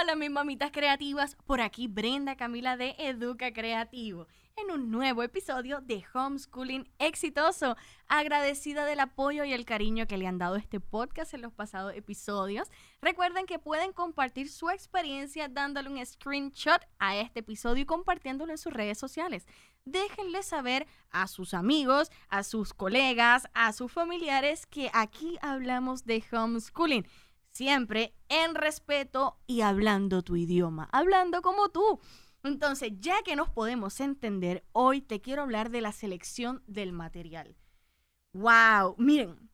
Hola mis mamitas creativas, por aquí Brenda Camila de Educa Creativo en un nuevo episodio de Homeschooling Exitoso. Agradecida del apoyo y el cariño que le han dado este podcast en los pasados episodios. Recuerden que pueden compartir su experiencia dándole un screenshot a este episodio y compartiéndolo en sus redes sociales. Déjenle saber a sus amigos, a sus colegas, a sus familiares que aquí hablamos de homeschooling siempre en respeto y hablando tu idioma, hablando como tú. Entonces, ya que nos podemos entender, hoy te quiero hablar de la selección del material. ¡Wow! Miren,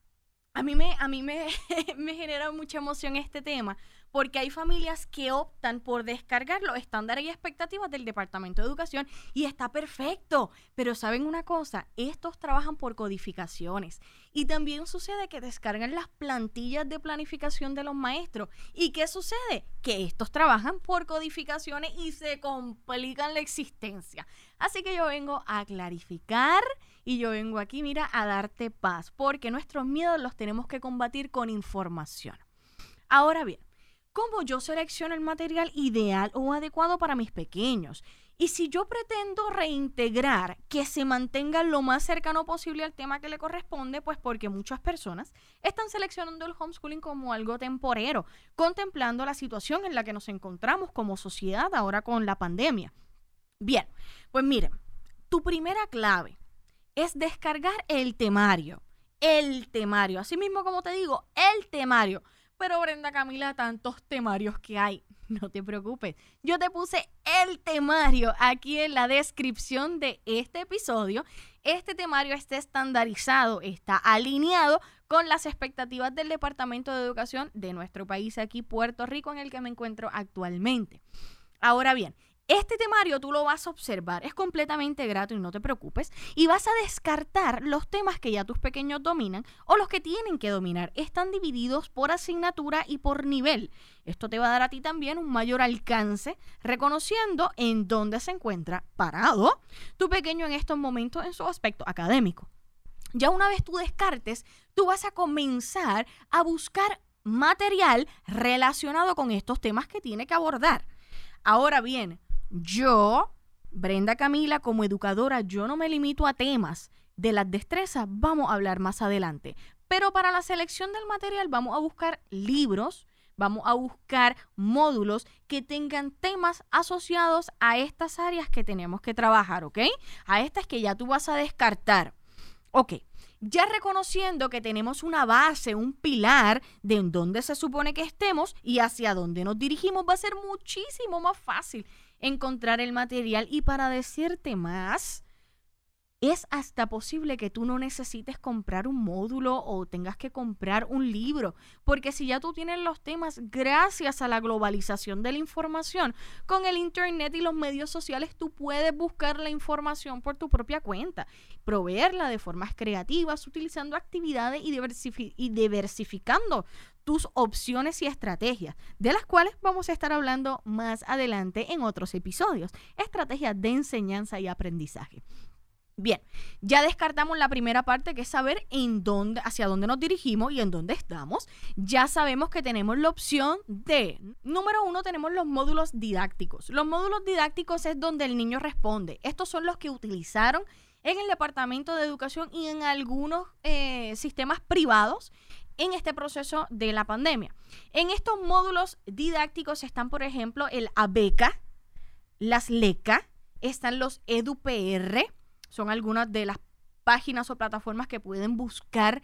a mí me, a mí me, me genera mucha emoción este tema porque hay familias que optan por descargar los estándares y expectativas del Departamento de Educación y está perfecto. Pero saben una cosa, estos trabajan por codificaciones y también sucede que descargan las plantillas de planificación de los maestros. ¿Y qué sucede? Que estos trabajan por codificaciones y se complican la existencia. Así que yo vengo a clarificar y yo vengo aquí, mira, a darte paz, porque nuestros miedos los tenemos que combatir con información. Ahora bien, cómo yo selecciono el material ideal o adecuado para mis pequeños. Y si yo pretendo reintegrar que se mantenga lo más cercano posible al tema que le corresponde, pues porque muchas personas están seleccionando el homeschooling como algo temporero, contemplando la situación en la que nos encontramos como sociedad ahora con la pandemia. Bien, pues miren, tu primera clave es descargar el temario. El temario, así mismo como te digo, el temario. Pero Brenda Camila, tantos temarios que hay. No te preocupes. Yo te puse el temario aquí en la descripción de este episodio. Este temario está estandarizado, está alineado con las expectativas del Departamento de Educación de nuestro país aquí, Puerto Rico, en el que me encuentro actualmente. Ahora bien, este temario tú lo vas a observar, es completamente grato y no te preocupes, y vas a descartar los temas que ya tus pequeños dominan o los que tienen que dominar. Están divididos por asignatura y por nivel. Esto te va a dar a ti también un mayor alcance, reconociendo en dónde se encuentra parado tu pequeño en estos momentos en su aspecto académico. Ya una vez tú descartes, tú vas a comenzar a buscar material relacionado con estos temas que tiene que abordar. Ahora bien, yo, Brenda Camila, como educadora, yo no me limito a temas de las destrezas, vamos a hablar más adelante. Pero para la selección del material vamos a buscar libros, vamos a buscar módulos que tengan temas asociados a estas áreas que tenemos que trabajar, ¿ok? A estas que ya tú vas a descartar. Ok, ya reconociendo que tenemos una base, un pilar de en dónde se supone que estemos y hacia dónde nos dirigimos, va a ser muchísimo más fácil encontrar el material. Y para decirte más, es hasta posible que tú no necesites comprar un módulo o tengas que comprar un libro, porque si ya tú tienes los temas gracias a la globalización de la información, con el Internet y los medios sociales tú puedes buscar la información por tu propia cuenta, proveerla de formas creativas, utilizando actividades y, diversificando tus opciones y estrategias, de las cuales vamos a estar hablando más adelante en otros episodios. Estrategias de enseñanza y aprendizaje. Bien, ya descartamos la primera parte que es saber en dónde, hacia dónde nos dirigimos y en dónde estamos. Ya sabemos que tenemos la opción de, número uno, tenemos los módulos didácticos. Los módulos didácticos es donde el niño responde. Estos son los que utilizaron en el Departamento de Educación y en algunos eh, sistemas privados en este proceso de la pandemia. En estos módulos didácticos están, por ejemplo, el ABECA, las LECA, están los EduPR, son algunas de las páginas o plataformas que pueden buscar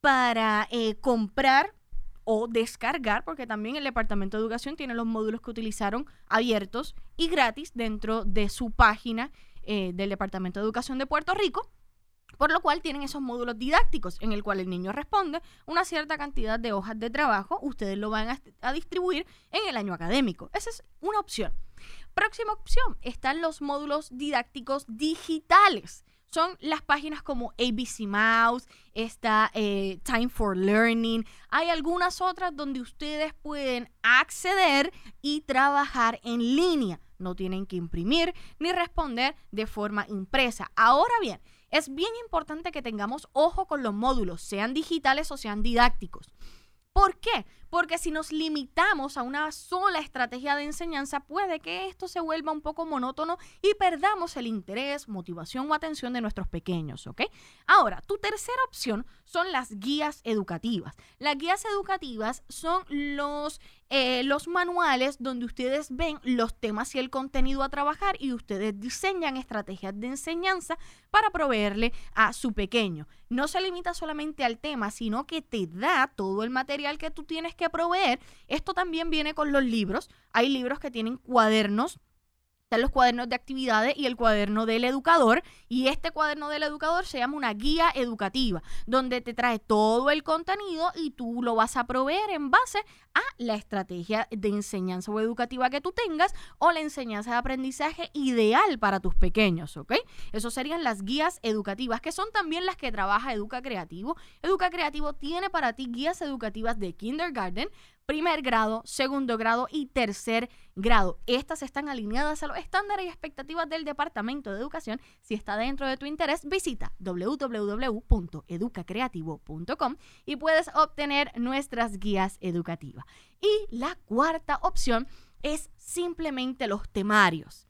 para eh, comprar o descargar, porque también el Departamento de Educación tiene los módulos que utilizaron abiertos y gratis dentro de su página eh, del Departamento de Educación de Puerto Rico. Por lo cual tienen esos módulos didácticos en el cual el niño responde una cierta cantidad de hojas de trabajo. Ustedes lo van a, distribuir en el año académico. Esa es una opción. Próxima opción, están los módulos didácticos digitales. Son las páginas como ABC Mouse, está eh, Time for Learning. Hay algunas otras donde ustedes pueden acceder y trabajar en línea. No tienen que imprimir ni responder de forma impresa. Ahora bien, es bien importante que tengamos ojo con los módulos, sean digitales o sean didácticos. ¿Por qué? Porque si nos limitamos a una sola estrategia de enseñanza, puede que esto se vuelva un poco monótono y perdamos el interés, motivación o atención de nuestros pequeños, ¿ok? Ahora, tu tercera opción son las guías educativas. Las guías educativas son los eh, los manuales donde ustedes ven los temas y el contenido a trabajar y ustedes diseñan estrategias de enseñanza para proveerle a su pequeño. No se limita solamente al tema, sino que te da todo el material que tú tienes que proveer. Esto también viene con los libros. Hay libros que tienen cuadernos están los cuadernos de actividades y el cuaderno del educador. Y este cuaderno del educador se llama una guía educativa, donde te trae todo el contenido y tú lo vas a proveer en base a la estrategia de enseñanza o educativa que tú tengas o la enseñanza de aprendizaje ideal para tus pequeños, ¿ok? Eso serían las guías educativas, que son también las que trabaja Educa Creativo. Educa Creativo tiene para ti guías educativas de kindergarten, primer grado, segundo grado y tercer grado. Estas están alineadas a los estándares y expectativas del Departamento de Educación. Si está dentro de tu interés, visita www.educacreativo.com y puedes obtener nuestras guías educativas. Y la cuarta opción es simplemente los temarios.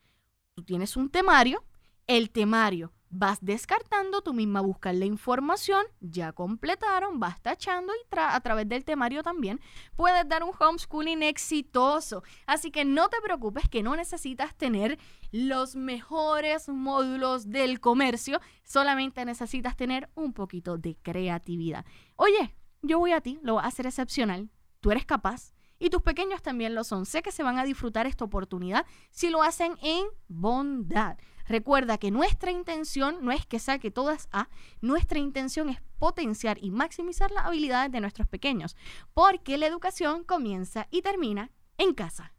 Tú tienes un temario, el temario vas descartando, tú misma buscas la información, ya completaron, vas tachando y a través del temario también puedes dar un homeschooling exitoso. Así que no te preocupes que no necesitas tener los mejores módulos del comercio, solamente necesitas tener un poquito de creatividad. Oye, yo voy a ti, lo voy a hacer excepcional, tú eres capaz. Y tus pequeños también lo son. Sé que se van a disfrutar esta oportunidad si lo hacen en bondad. Recuerda que nuestra intención no es que saque todas A, nuestra intención es potenciar y maximizar las habilidades de nuestros pequeños, porque la educación comienza y termina en casa.